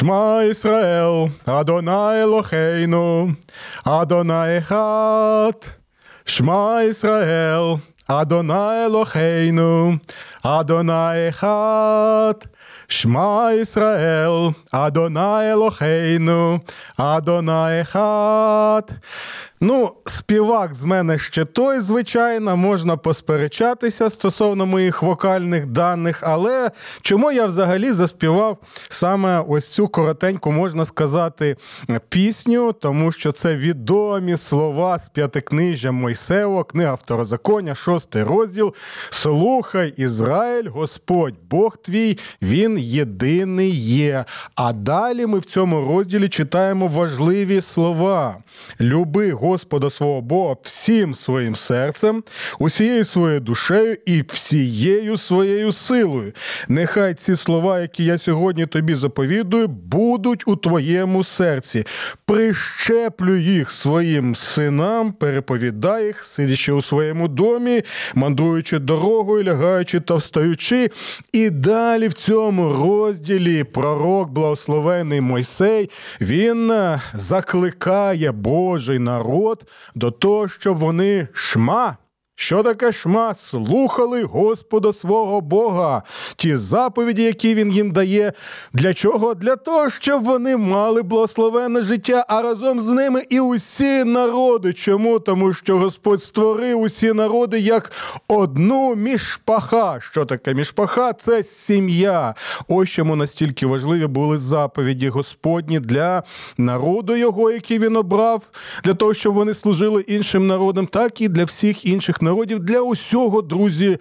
Shema Israel, Adonai Eloheinu, Adonai Echad. Shema Israel, Adonai Eloheinu, Adonai Echad. Shema Israel, Adonai Eloheinu, Adonai Echad. Ну, співак з мене ще той, звичайно, можна посперечатися стосовно моїх вокальних даних, але чому я взагалі заспівав саме ось цю коротеньку, можна сказати, пісню, тому що це відомі слова з п'ятикнижжя Мойсево, книга Второзаконня, шостий розділ. Слухай, Ізраїль, Господь, Бог твій, Він єдиний є. А далі ми в цьому розділі читаємо важливі слова. Люби Господа свого Бога всім своїм серцем, усією своєю душею і всією своєю силою. Нехай ці слова, які я сьогодні тобі заповідую, будуть у твоєму серці. Прищеплю їх своїм синам, переповідай їх, сидячи у своєму домі, мандруючи дорогою, лягаючи та встаючи. І далі в цьому розділі пророк, благословений Мойсей, він закликає Божий народ до того, щоб вони шма. Що таке шма? Слухали Господа свого Бога, ті заповіді, які він їм дає. Для чого? Для того, щоб вони мали благословенне життя, а разом з ними і усі народи. Чому? Тому що Господь створив усі народи як одну мішпаха. Що таке мішпаха? Це сім'я. Ось чому настільки важливі були заповіді Господні для народу його, який він обрав, для того, щоб вони служили іншим народам, так і для всіх інших народів народів для усього, друзі,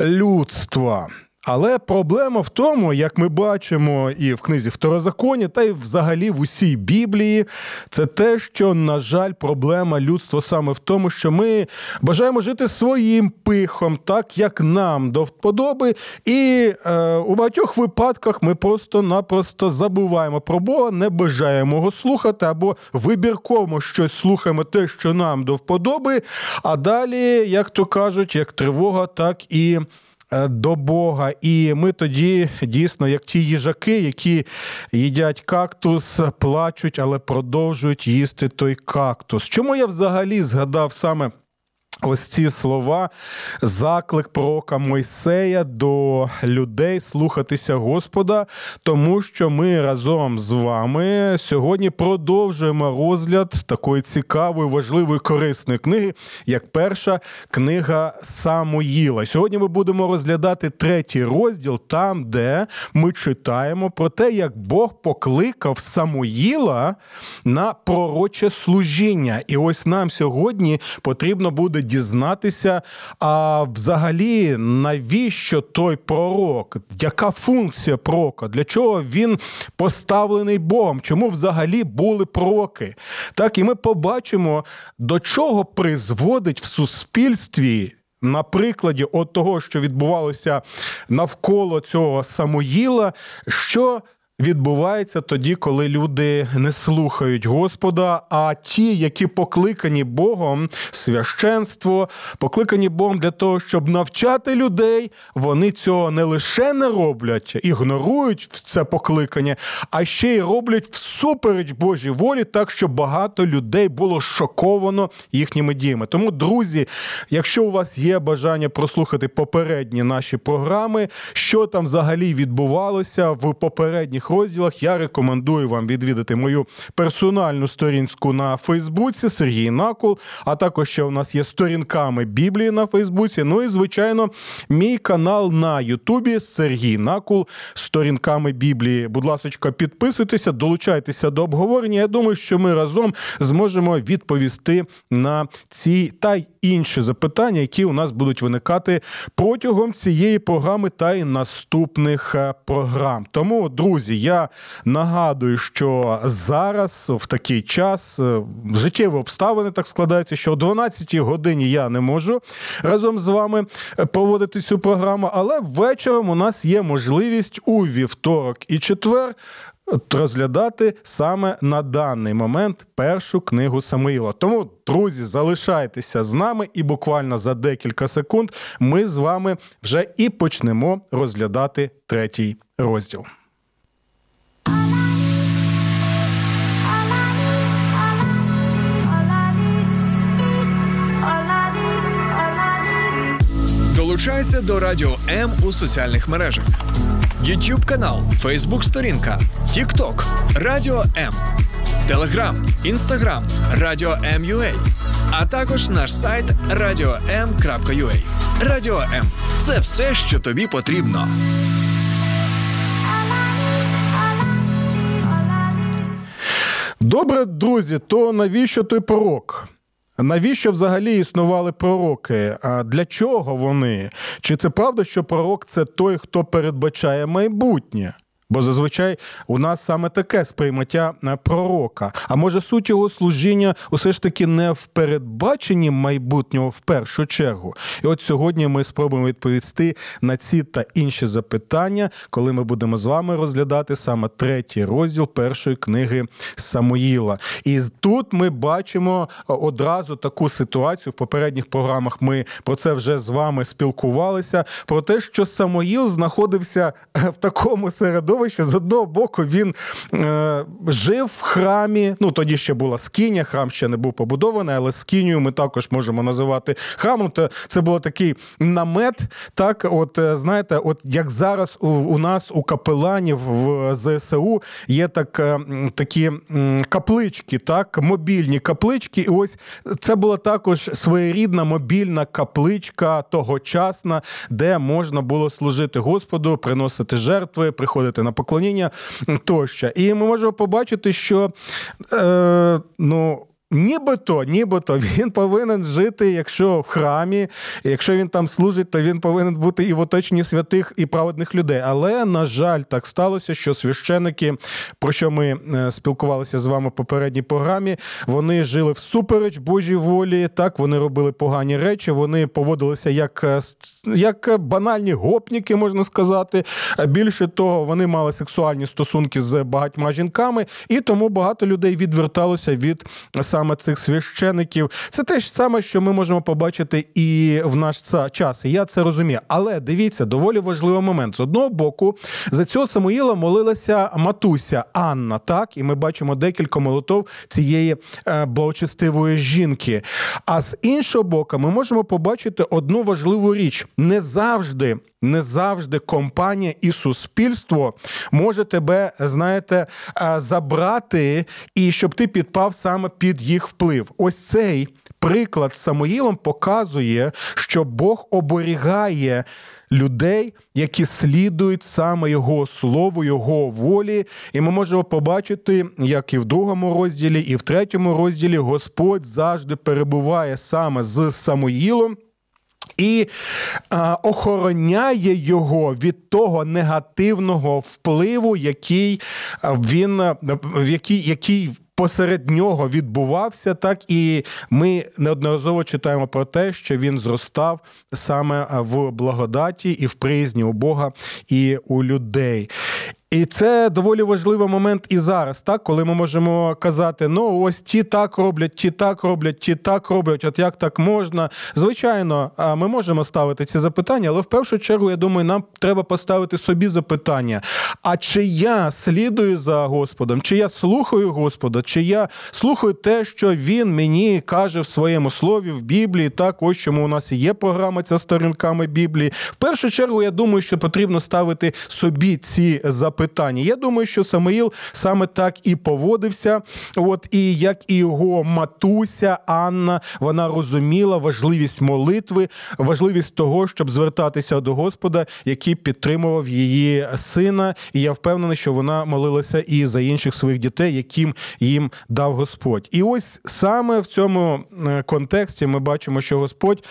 людства. Але проблема в тому, як ми бачимо і в книзі Второзаконі, та й взагалі в усій Біблії, це те, що, на жаль, проблема людства саме в тому, що ми бажаємо жити своїм пихом, так як нам до вподоби, і е, у багатьох випадках ми просто-напросто забуваємо про Бога, не бажаємо його слухати, або вибірково щось слухаємо, те, що нам до вподоби. А далі, як то кажуть, як тривога, так і. Е, до Бога, і ми тоді дійсно, як ті їжаки, які їдять кактус, плачуть, але продовжують їсти той кактус. Чому я взагалі згадав саме Ось ці слова, заклик пророка Мойсея до людей слухатися Господа, тому що ми разом з вами сьогодні продовжуємо розгляд такої цікавої, важливої корисної книги, як перша книга Самуїла. Сьогодні ми будемо розглядати третій розділ, там, де ми читаємо про те, як Бог покликав Самуїла на пророче служіння. І ось нам сьогодні потрібно буде дізнатися, а взагалі навіщо той пророк? Яка функція пророка? Для чого він поставлений Богом? Чому взагалі були пророки? Так, і ми побачимо, до чого призводить в суспільстві. На прикладі от того, що відбувалося навколо цього Самоїла, що відбувається тоді, коли люди не слухають Господа, а ті, які покликані Богом, священство, покликані Богом для того, щоб навчати людей, вони цього не лише не роблять, ігнорують це покликання, а ще й роблять всупереч Божій волі, так щоб багато людей було шоковано їхніми діями. Тому, друзі, якщо у вас є бажання прослухати попередні наші програми, що там взагалі відбувалося в попередніх розділах. Я рекомендую вам відвідати мою персональну сторінку на Фейсбуці Сергій Накул. А також ще у нас є сторінками Біблії на Фейсбуці. Ну і звичайно, мій канал на Ютубі Сергій Накул сторінками Біблії. Будь ласка, підписуйтеся, долучайтеся до обговорення. Я думаю, що ми разом зможемо відповісти на ці та й інші запитання, які у нас будуть виникати протягом цієї програми та й наступних е, програм. Тому, друзі, я нагадую, що зараз в такий час е, життєві обставини так складаються, що о 12 годині я не можу разом з вами е, проводити цю програму, але вечором у нас є можливість у вівторок і четвер розглядати саме на даний момент першу книгу Самуїла. Тому, друзі, залишайтеся з нами, і буквально за декілька секунд ми з вами вже і почнемо розглядати третій розділ. Долучайся до Радіо М у соціальних мережах: YouTube канал, Facebook сторінка, TikTok, Радіо М, Телеграм, Інстаграм, Радіо М.Ю.А. а також наш сайт radio.m.ua. Радіо М це все, що тобі потрібно. Добре, друзі, то навіщо той порок? Навіщо взагалі існували пророки? А Для чого вони? Чи це правда, що пророк це той, хто передбачає майбутнє? Бо зазвичай у нас саме таке сприймаття е, пророка. А може суть його служіння усе ж таки не в передбаченні майбутнього в першу чергу. І от сьогодні ми спробуємо відповісти на ці та інші запитання, коли ми будемо з вами розглядати саме третій розділ першої книги Самуїла. І тут ми бачимо е, одразу таку ситуацію. В попередніх програмах ми про це вже з вами спілкувалися. Про те, що Самуїл знаходився е, в такому середовищі, що з одного боку він е, жив в храмі. Ну тоді ще була скиня, храм ще не був побудований, але скинію ми також можемо називати храмом. То це було такий намет. Так, от е, знаєте, от як зараз у, у нас у капеланів в ЗСУ є так, е, такі каплички, так, мобільні каплички. І ось це була також своєрідна мобільна капличка тогочасна, де можна було служити Господу, приносити жертви, приходити на на поклоніння тощо. І ми можемо побачити, що е, ну. Нібито, нібито він повинен жити, якщо в храмі, якщо він там служить, то він повинен бути і в оточенні святих і праведних людей. Але на жаль, так сталося, що священики, про що ми е, спілкувалися з вами в попередній програмі, вони жили всупереч Божій волі. Так вони робили погані речі. Вони поводилися як е, як банальні гопніки, можна сказати. Більше того, вони мали сексуальні стосунки з багатьма жінками, і тому багато людей відверталося від саме саме цих священиків. Це те ж саме, що ми можемо побачити і в наш час. І я це розумію. Але дивіться, доволі важливий момент. З одного боку, за цього Самуїла молилася матуся Анна. Так, і ми бачимо декілька молотов цієї е, благочестивої жінки. А з іншого боку, ми можемо побачити одну важливу річ: не завжди не завжди компанія і суспільство може тебе, знаєте, забрати, і щоб ти підпав саме під їх вплив. Ось цей приклад з Самуїлом показує, що Бог оберігає. Людей, які слідують саме його слову, його волі, і ми можемо побачити, як і в другому розділі, і в третьому розділі Господь завжди перебуває саме з Самуїлом і а, охороняє його від того негативного впливу, який він який, який посеред нього відбувався, так і ми неодноразово читаємо про те, що він зростав саме в благодаті і в приязні у Бога і у людей. І це доволі важливий момент і зараз, так коли ми можемо казати: ну ось ті так роблять, ті так роблять, ті так роблять. От як так можна? Звичайно, ми можемо ставити ці запитання, але в першу чергу, я думаю, нам треба поставити собі запитання: а чи я слідую за Господом, чи я слухаю Господа, чи я слухаю те, що він мені каже в своєму слові в Біблії? Так, ось чому у нас є програма ця сторінками Біблії. В першу чергу, я думаю, що потрібно ставити собі ці запитання питання. Я думаю, що Самуїл саме так і поводився. От і як і його матуся Анна, вона розуміла важливість молитви, важливість того, щоб звертатися до Господа, який підтримував її сина. І я впевнений, що вона молилася і за інших своїх дітей, яким їм дав Господь. І ось саме в цьому е, контексті ми бачимо, що Господь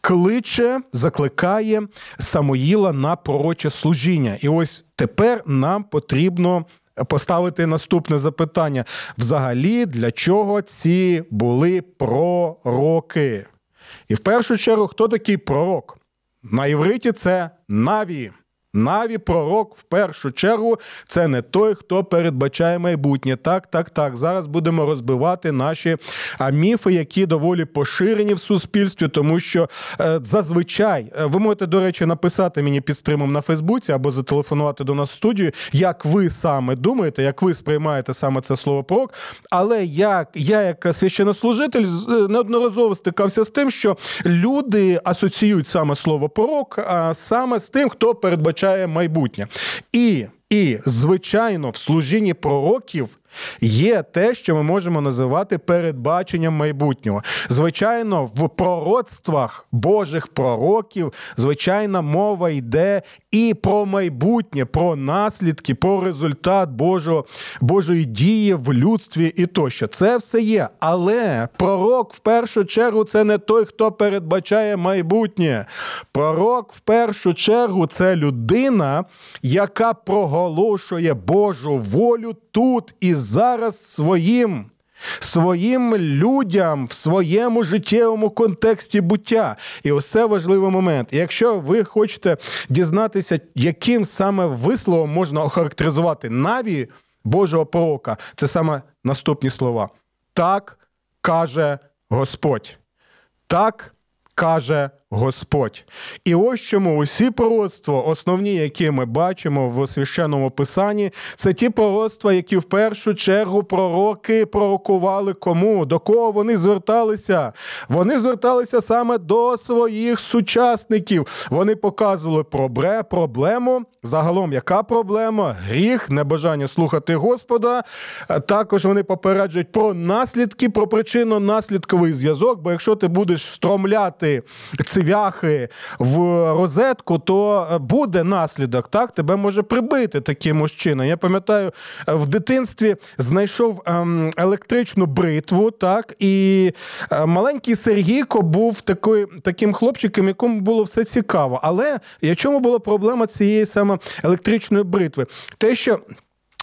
кличе, закликає Самоїла на пророче служіння. І ось тепер нам потрібно. Поставити наступне запитання: взагалі, для чого ці були пророки? І в першу чергу, хто такий пророк? На івриті це наві. Наві пророк в першу чергу це не той, хто передбачає майбутнє. Так, так, так. Зараз будемо розбивати наші міфи, які доволі поширені в суспільстві, тому що е, зазвичай е, ви можете, до речі, написати мені під стримом на Фейсбуці або зателефонувати до нас в студію, як ви саме думаєте, як ви сприймаєте саме це слово пророк. Але як я, як священнослужитель, е, неодноразово стикався з тим, що люди асоціюють саме слово пророк, а саме з тим, хто передбачає передбачає майбутнє. І, І, звичайно, в служінні пророків Є те, що ми можемо називати передбаченням майбутнього. Звичайно, в пророцтвах Божих пророків, звичайна мова йде і про майбутнє, про наслідки, про результат Божого, Божої дії в людстві і тощо. Це все є. Але пророк в першу чергу це не той, хто передбачає майбутнє. Пророк в першу чергу це людина, яка проголошує Божу волю тут і зараз своїм. Своїм людям в своєму життєвому контексті буття. І ось це важливий момент. І якщо ви хочете дізнатися, яким саме висловом можна охарактеризувати наві Божого пророка, це саме наступні слова. Так каже Господь. Так каже Господь. І ось чому усі пророцтва, основні, які ми бачимо в священному писанні, це ті пророцтва, які в першу чергу пророки пророкували кому, до кого вони зверталися. Вони зверталися саме до своїх сучасників. Вони показували проблему. Загалом, яка проблема? Гріх, небажання слухати Господа. Також вони попереджують про наслідки, про причинно-наслідковий зв'язок. Бо якщо ти будеш стромляти ці цвяхи в розетку, то е, буде наслідок. Так, тебе може прибити таким чином. Я пам'ятаю, е, в дитинстві знайшов ем, електричну бритву, так, і е, маленький Сергійко був такий, таким хлопчиком, якому було все цікаво. Але в чому була проблема цієї саме електричної бритви? Те, що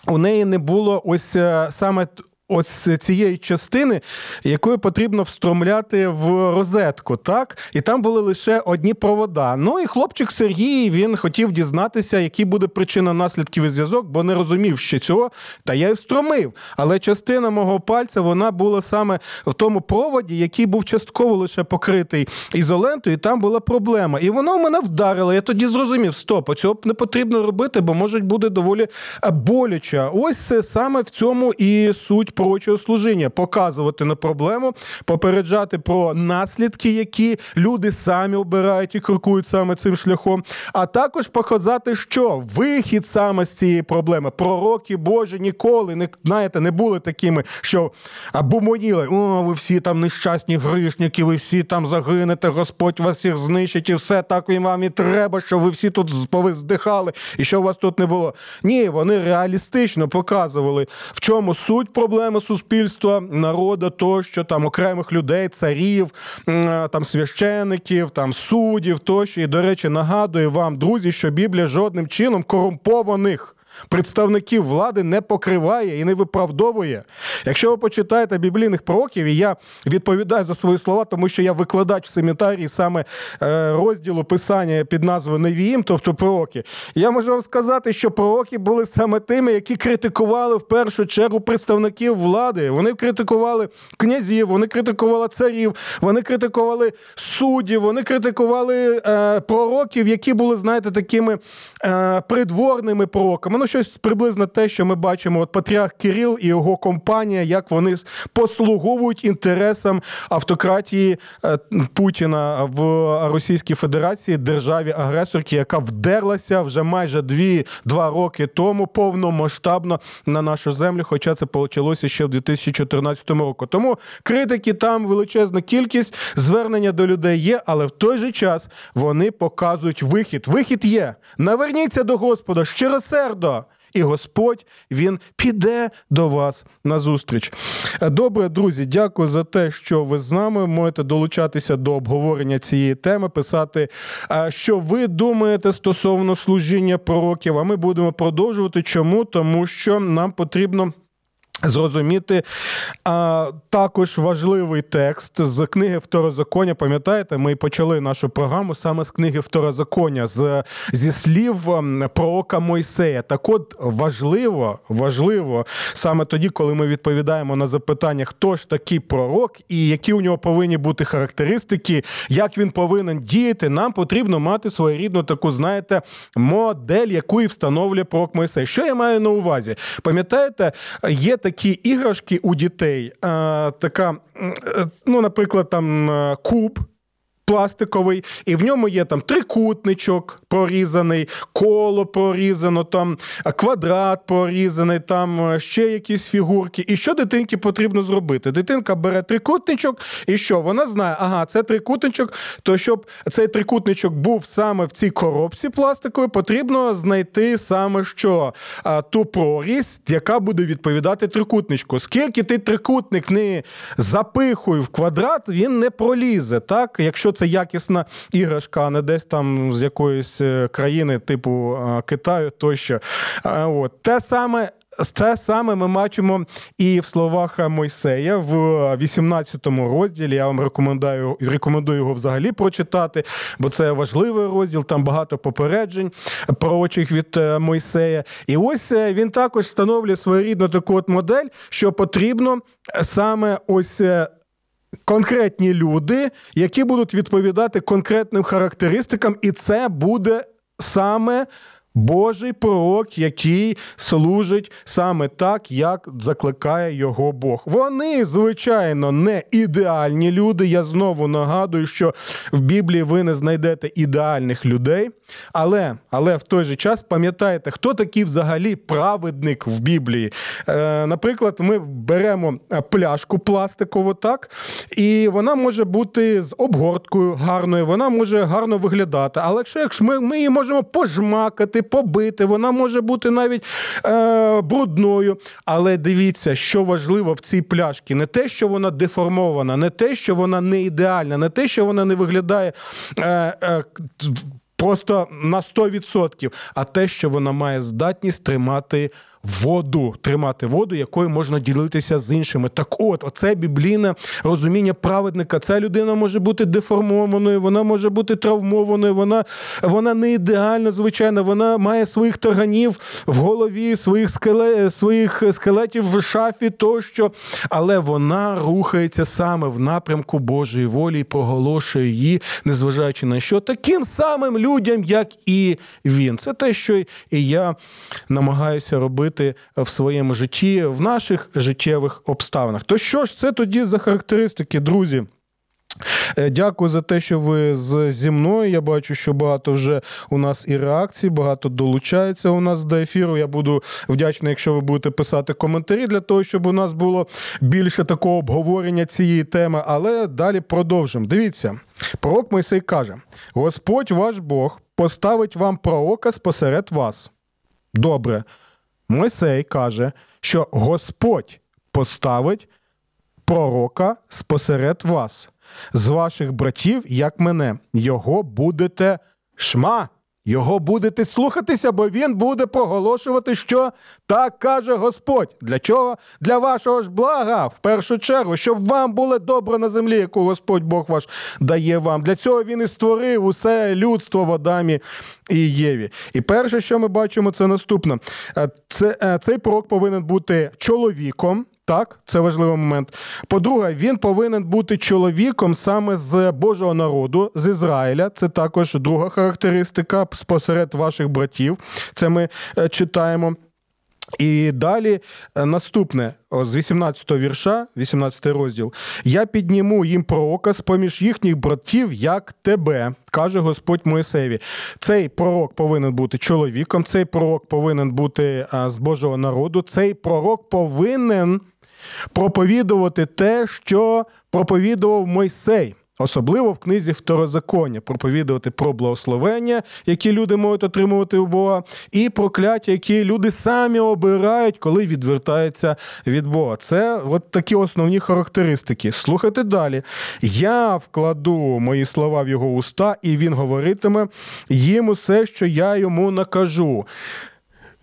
у неї не було ось саме ось цієї частини, якою потрібно встромляти в розетку, так? І там були лише одні провода. Ну і хлопчик Сергій він хотів дізнатися, який буде причина наслідків і зв'язок, бо не розумів ще цього. Та я й встромив. Але частина мого пальця вона була саме в тому проводі, який був частково лише покритий ізолентою, і там була проблема. І воно мене вдарило. Я тоді зрозумів, стоп, цього не потрібно робити, бо може буде доволі боляче. Ось це саме в цьому і суть пророчого служіння, показувати на проблему, попереджати про наслідки, які люди самі обирають і крокують саме цим шляхом, а також показати, що вихід саме з цієї проблеми. Пророки Божі ніколи не знаєте, не були такими, що бумоніли, о, ви всі там нещасні грішники, ви всі там загинете, Господь вас всіх знищить, і все так він вам і треба, щоб ви всі тут повиздихали, і що у вас тут не було. Ні, вони реалістично показували, в чому суть проблеми проблеми суспільства, народу, тощо там окремих людей, царів, там священиків, там суддів тощо. І, до речі, нагадую вам, друзі, що Біблія жодним чином корумпованих представників влади не покриває і не виправдовує. Якщо ви почитаєте біблійних пророків, і я відповідаю за свої слова, тому що я викладач в семінарії саме е, розділу писання під назвою Невіїм, тобто пророки, я можу вам сказати, що пророки були саме тими, які критикували в першу чергу представників влади. Вони критикували князів, вони критикували царів, вони критикували суддів, вони критикували е, пророків, які були, знаєте, такими е, придворними пророками. Ну, щось приблизно те, що ми бачимо, от Патріарх Кирил і його компанія. як вони послуговують інтересам автократії е, Путіна в Російській Федерації, державі агресорки, яка вдерлася вже майже дві-два роки тому повномасштабно на нашу землю. Хоча це почалося ще в 2014 році. Тому критики там величезна кількість звернення до людей є, але в той же час вони показують вихід. Вихід є. Наверніться до Господа щиросердо. І Господь він піде до вас на зустріч. Добре, друзі, дякую за те, що ви з нами можете долучатися до обговорення цієї теми, писати, що ви думаєте стосовно служіння пророків. А ми будемо продовжувати. Чому? Тому що нам потрібно. Зрозуміти а, також важливий текст з книги Второзаконня. Пам'ятаєте, ми почали нашу програму саме з книги Второзаконня, з, зі слів ем, пророка Мойсея. Так от важливо, важливо саме тоді, коли ми відповідаємо на запитання, хто ж такий пророк і які у нього повинні бути характеристики, як він повинен діяти, нам потрібно мати своєрідну таку, знаєте, модель, яку і встановлює пророк Мойсей. Що я маю на увазі? Пам'ятаєте, є такі такі іграшки у дітей, така, е, ну, наприклад, там е, куб пластиковий, і в ньому є там трикутничок прорізаний, коло прорізано, там квадрат прорізаний, там е, ще якісь фігурки. І що дитинки потрібно зробити? Дитинка бере трикутничок, і що? Вона знає, ага, це трикутничок. То щоб цей трикутничок був саме в цій коробці пластиковій, потрібно знайти саме що ту прорізь, яка буде відповідати трикутничку. Скільки ти трикутник не запихуй в квадрат, він не пролізе. Так, якщо це якісна іграшка, а не десь там з якоїсь е, країни, типу е, Китаю тощо. От. Те саме. Це саме ми бачимо і в словах Мойсея в 18 розділі. Я вам рекомендую рекомендую його взагалі прочитати, бо це важливий розділ. Там багато попереджень пророчих від е, Мойсея. І ось він також встановлює своєрідну таку от модель, що потрібно саме ось конкретні люди, які будуть відповідати конкретним характеристикам, і це буде саме. Божий пророк, який служить саме так, як закликає його Бог. Вони, звичайно, не ідеальні люди. Я знову нагадую, що в Біблії ви не знайдете ідеальних людей. Але але в той же час пам'ятаєте, хто такий взагалі праведник в Біблії. Е, Наприклад, ми беремо пляшку пластикову, так, і вона може бути з обгорткою гарною, вона може гарно виглядати. Але якщо ми, ми її можемо пожмакати, побити, вона може бути навіть е, брудною. Але дивіться, що важливо в цій пляшці. Не те, що вона деформована, не те, що вона не ідеальна, не те, що вона не виглядає. Е, е, Просто на 100%, а те, що вона має здатність тримати воду, тримати воду, якою можна ділитися з іншими. Так, от, оце біблійне розуміння праведника. Ця людина може бути деформованою, вона може бути травмованою, вона вона не ідеальна, звичайно, вона має своїх таганів в голові, своїх скеле, своїх скелетів в шафі тощо, але вона рухається саме в напрямку Божої волі і проголошує її, незважаючи на що, таким самим людям, як і він. Це те, що і я намагаюся робити робити в своєму житті в наших життєвих обставинах. То що ж це тоді за характеристики, друзі? Е, дякую за те, що ви зі мною. Я бачу, що багато вже у нас і реакцій, багато долучається у нас до ефіру. Я буду вдячний, якщо ви будете писати коментарі для того, щоб у нас було більше такого обговорення цієї теми. Але далі продовжимо. Дивіться, пророк Мойсей каже: Господь ваш Бог поставить вам пророка спосеред вас. Добре. Мойсей каже, що Господь поставить пророка спосеред вас, з ваших братів, як мене, його будете шма. Його будете слухатися, бо він буде поголошувати, що так каже Господь. Для чого? Для вашого ж блага, в першу чергу, щоб вам було добре на землі, яку Господь Бог ваш дає вам. Для цього він і створив усе людство в Адамі і Єві. І перше, що ми бачимо, це наступне: е, це, е, цей пророк повинен бути чоловіком. Так, це важливий момент. По-друге, він повинен бути чоловіком саме з Божого народу, з Ізраїля. Це також друга характеристика спосеред ваших братів. Це ми е, читаємо. І далі е, наступне з 18 вірша, 18 розділ: Я підніму їм пророка з поміж їхніх братів, як тебе, каже Господь Моїсеєві. Цей пророк повинен бути чоловіком, цей пророк повинен бути з Божого народу, цей пророк повинен проповідувати те, що проповідував Мойсей. Особливо в книзі Второзаконня проповідувати про благословення, які люди можуть отримувати у Бога, і прокляття, які люди самі обирають, коли відвертаються від Бога. Це от такі основні характеристики. Слухайте далі. Я вкладу мої слова в його уста, і він говоритиме їм усе, що я йому накажу.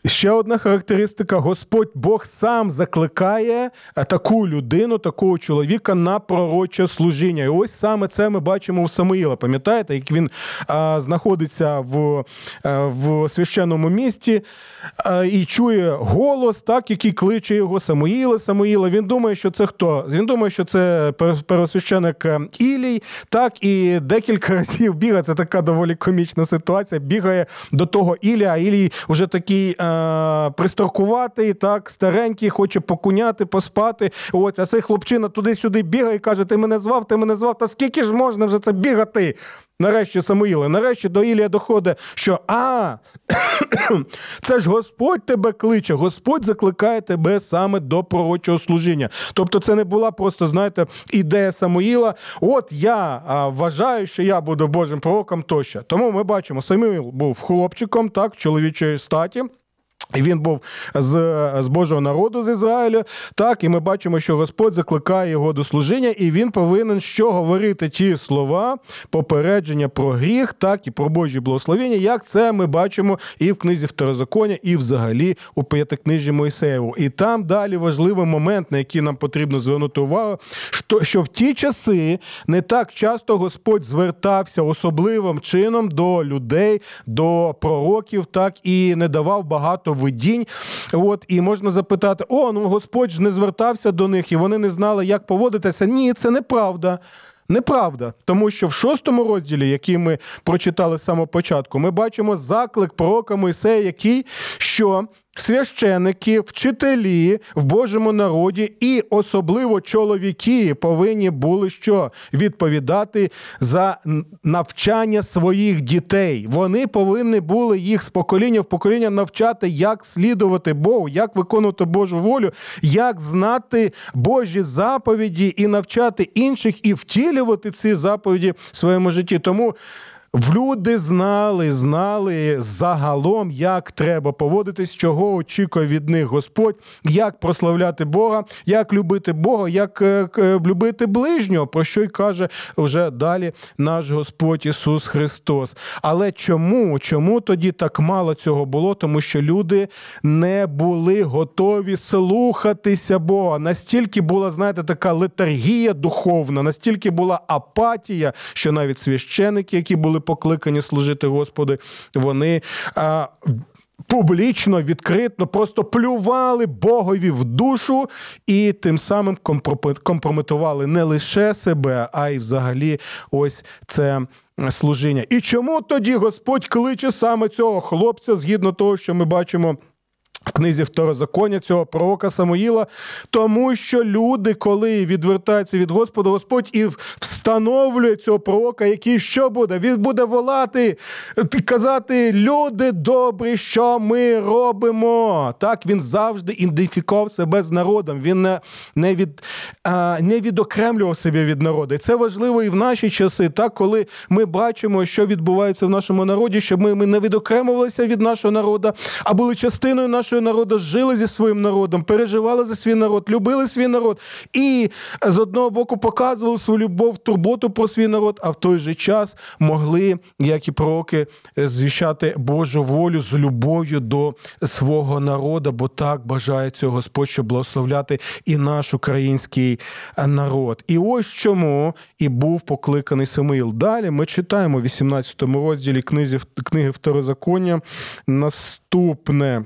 Ще одна характеристика: Господь Бог сам закликає е, таку людину, такого чоловіка на пророче служіння. І ось саме це ми бачимо у Самуїла. Пам'ятаєте, як він а, знаходиться в е, в священному місті а, і чує голос, так, який кличе його Самуїла, Самуїла. Він думає, що це хто? Він думає, що це первосвященик е, Ілій, так, і декілька разів бігає. Це така доволі комічна ситуація. Бігає до того Ілля, а Ілій вже такий. Е, пристаркуватий, так, старенький, хоче покуняти, поспати. Ось, а цей хлопчина туди-сюди бігає і каже: Ти мене звав, ти мене звав, та скільки ж можна вже це бігати? Нарешті Самуїле, нарешті до Ілія доходить, що а, це ж Господь тебе кличе, Господь закликає тебе саме до пророчого служіння. Тобто, це не була просто, знаєте, ідея Самуїла. От я а, вважаю, що я буду Божим пророком тощо. Тому ми бачимо, Самуїл був хлопчиком, так, чоловічої статі. Він був з з Божого народу з Ізраїля, так і ми бачимо, що Господь закликає його до служіння, і він повинен що говорити ті слова, попередження про гріх, так і про Божі благословення, як це ми бачимо і в книзі Второзаконня, і взагалі у п'ятикнижі Мойсеєву. І там далі важливий момент, на який нам потрібно звернути увагу, що, що в ті часи не так часто Господь звертався особливим чином до людей, до пророків, так і не давав багато видінь. От, І можна запитати: о, ну Господь ж не звертався до них, і вони не знали, як поводитися. Ні, це неправда. Неправда, тому що в шостому розділі, який ми прочитали з самого початку, ми бачимо заклик пророка Мойсея, який що Священики, вчителі в Божому народі і особливо чоловіки повинні були що відповідати за навчання своїх дітей. Вони повинні були їх з покоління в покоління навчати, як слідувати Богу, як виконувати Божу волю, як знати Божі заповіді і навчати інших, і втілювати ці заповіді в своєму житті. Тому люди знали, знали загалом, як треба поводитись, чого очікує від них Господь, як прославляти Бога, як любити Бога, як е, любити ближнього, про що й каже вже далі наш Господь Ісус Христос. Але чому? Чому тоді так мало цього було? Тому що люди не були готові слухатися Бога. Настільки була, знаєте, така летаргія духовна, настільки була апатія, що навіть священики, які були покликані служити Господи, вони. А, Публічно, відкритно, просто плювали Богові в душу і тим самим компрометували не лише себе, а й взагалі ось це служіння. І чому тоді Господь кличе саме цього хлопця, згідно того, що ми бачимо в книзі Второзаконня цього пророка Самуїла, тому що люди, коли відвертаються від Господа, Господь і встановлює цього пророка, який що буде? Він буде волати, казати, люди добрі, що ми робимо. Так, він завжди ідентифікував себе з народом. Він не не, від, а, не відокремлював себе від народу. І це важливо і в наші часи, так, коли ми бачимо, що відбувається в нашому народі, щоб ми, ми не відокремувалися від нашого народу, а були частиною нашої нашого народу, жили зі своїм народом, переживали за свій народ, любили свій народ і з одного боку показували свою любов, турботу про свій народ, а в той же час могли, як і пророки, звіщати Божу волю з любов'ю до свого народу, бо так бажає цього Господь, щоб благословляти і наш український народ. І ось чому і був покликаний Самуїл. Далі ми читаємо в 18 розділі книги, книги Второзаконня наступне.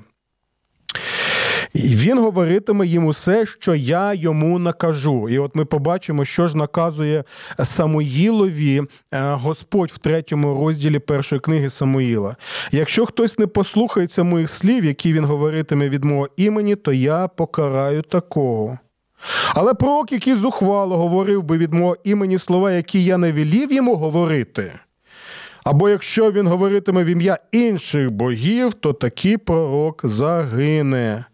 І він говоритиме їм усе, що я йому накажу. І от ми побачимо, що ж наказує Самуїлові е, Господь в третьому розділі першої книги Самуїла. Якщо хтось не послухається моїх слів, які він говоритиме від мого імені, то я покараю такого. Але пророк, який зухвало говорив би від мого імені слова, які я не велів йому говорити. Або якщо він говоритиме в ім'я інших богів, то такий пророк загине.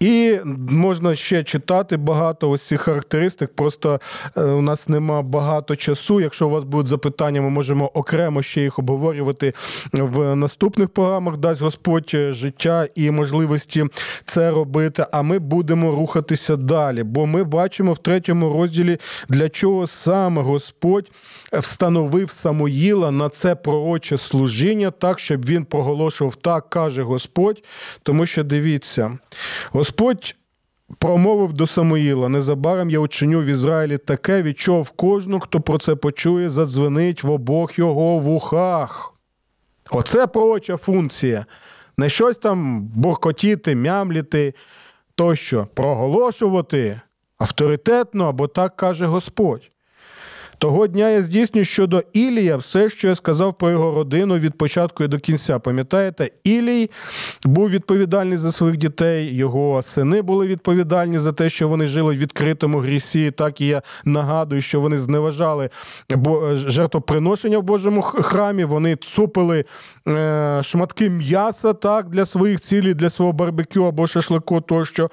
І можна ще читати багато ось цих характеристик. Просто е, у нас нема багато часу. Якщо у вас будуть запитання, ми можемо окремо ще їх обговорювати в наступних програмах. Дасть Господь життя і можливості це робити. А ми будемо рухатися далі. Бо ми бачимо в третьому розділі, для чого саме Господь встановив Самуїла на це пророче служіння, так щоб він проголошував так, каже Господь. Тому що дивіться, Господь. Промовив до Самуїла, незабаром я учиню в Ізраїлі таке, від чого кожну, хто про це почує, задзвенить в обох його вухах. Оце пророча функція. Не щось там буркотіти, мямліти тощо, проголошувати авторитетно, або так каже Господь. Того дня я здійсню щодо Ілія все, що я сказав про його родину від початку і до кінця. Пам'ятаєте, Ілій був відповідальний за своїх дітей, його сини були відповідальні за те, що вони жили в відкритому грісі. Так і я нагадую, що вони зневажали жертвоприношення в Божому храмі. Вони цупили е, шматки м'яса так для своїх цілей, для свого барбекю або шашлику. Тощо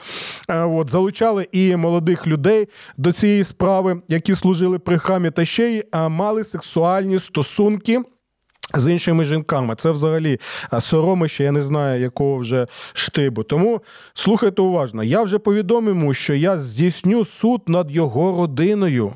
е, от залучали і молодих людей до цієї справи, які служили при храмі та ще й мали сексуальні стосунки. З іншими жінками, це взагалі соромище, я не знаю, якого вже штибу. Тому слухайте уважно. Я вже повідомив що я здійсню суд над його родиною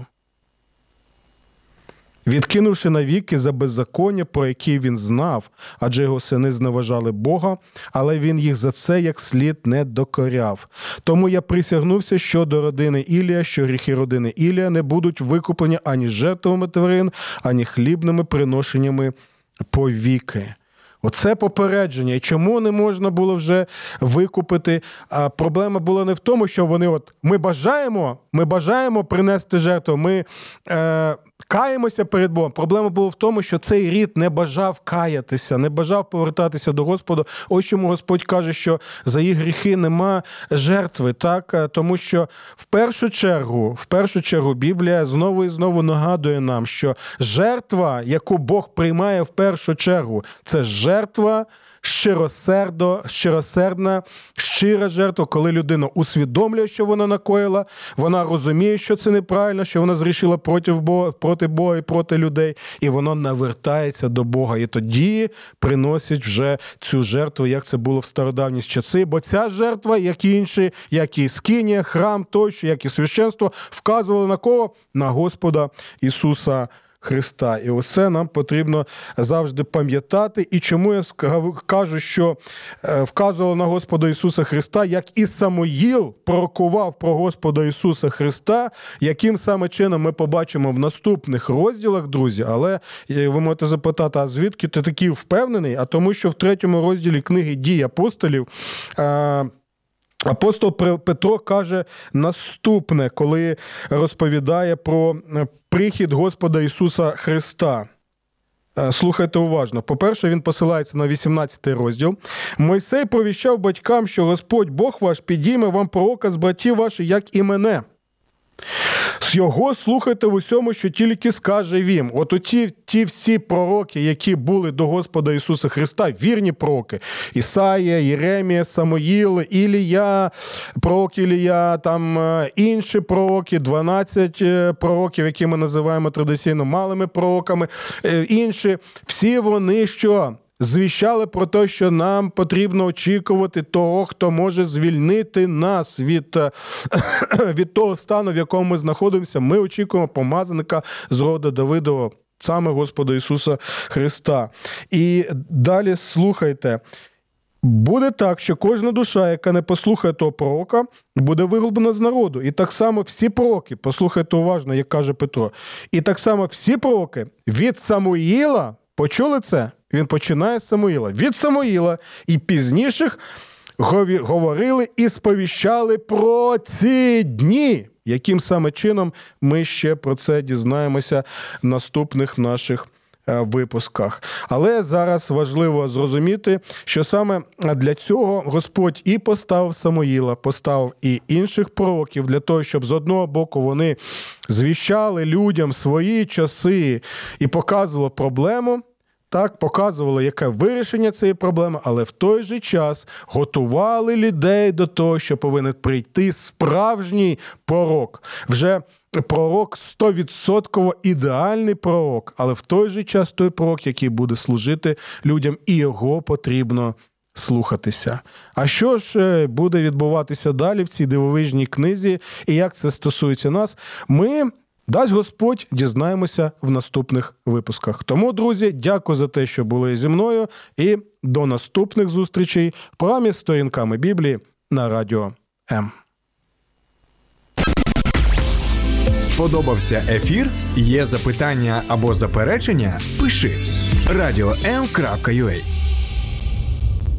відкинувши навіки за беззаконня, про які він знав, адже його сини зневажали Бога, але він їх за це як слід не докоряв. Тому я присягнувся щодо родини Ілія, що гріхи родини Ілія не будуть викуплені ані жертвами тварин, ані хлібними приношеннями повіки. Оце попередження. І чому не можна було вже викупити? А Проблема була не в тому, що вони от ми бажаємо, ми бажаємо принести жертву. Ми е, каємося перед Богом. Проблема була в тому, що цей рід не бажав каятися, не бажав повертатися до Господа. Ось чому Господь каже, що за їх гріхи нема жертви, так е, тому що в першу чергу, в першу чергу, Біблія знову і знову нагадує нам, що жертва, яку Бог приймає в першу чергу, це жертва щиросердо, щиросердна, щира жертва, коли людина усвідомлює, що вона накоїла, вона розуміє, що це неправильно, що вона зрішила проти Бога, проти Бога і проти людей, і воно навертається до Бога. І тоді приносять вже цю жертву, як це було в стародавні часи. Бо ця жертва, як і інші, як і скинія, храм тощо, як і священство, вказували на кого? На Господа Ісуса. Христа. І усе нам потрібно завжди пам'ятати. І чому я кажу, що е, вказувало на Господа Ісуса Христа, як і Самоїл пророкував про Господа Ісуса Христа, яким саме чином ми побачимо в наступних розділах, друзі. Але е, ви можете запитати, а звідки ти такий впевнений? А тому, що в третьому розділі книги дій апостолів. Е, апостол Петро каже наступне, коли розповідає про прихід Господа Ісуса Христа. Е, слухайте уважно. По-перше, він посилається на 18 розділ. Мойсей провіщав батькам, що Господь Бог ваш підійме вам пророка з братів ваших, як і мене. З його слухайте в усьому, що тільки скаже він. От оті ті всі пророки, які були до Господа Ісуса Христа, вірні пророки. Ісая, Єремія, Самоїл, Ілія, пророк Ілія, там е, інші пророки, 12 е, пророків, які ми називаємо традиційно малими пророками. Е, інші, всі вони що? Звіщали про те, що нам потрібно очікувати того, хто може звільнити нас від е, від того стану, в якому ми знаходимося. Ми очікуємо помазаника з роду Давидова, саме Господа Ісуса Христа. І далі слухайте. Буде так, що кожна душа, яка не послухає того пророка, буде виглублена з народу. І так само всі пророки, послухайте уважно, як каже Петро, і так само всі пророки від Самуїла Почули це? Він починає з Самуїла. Від Самуїла і пізніших говорили і сповіщали про ці дні. Яким саме чином ми ще про це дізнаємося в наступних наших е, випусках. Але зараз важливо зрозуміти, що саме для цього Господь і поставив Самоїла, поставив і інших пророків для того, щоб з одного боку вони звіщали людям свої часи і показували проблему. Так, показували, яке вирішення цієї проблеми, але в той же час готували людей до того, що повинен прийти справжній пророк. Вже пророк 100% ідеальний пророк, але в той же час той пророк, який буде служити людям, і його потрібно слухатися. А що ж е, буде відбуватися далі в цій дивовижній книзі, і як це стосується нас? Ми. Дасть Господь, дізнаємося в наступних випусках. Тому, друзі, дякую за те, що були зі мною, і до наступних зустрічей в програмі сторінками Біблії на радіо М. Сподобався ефір? Є запитання або заперечення? Пиши радіом.ua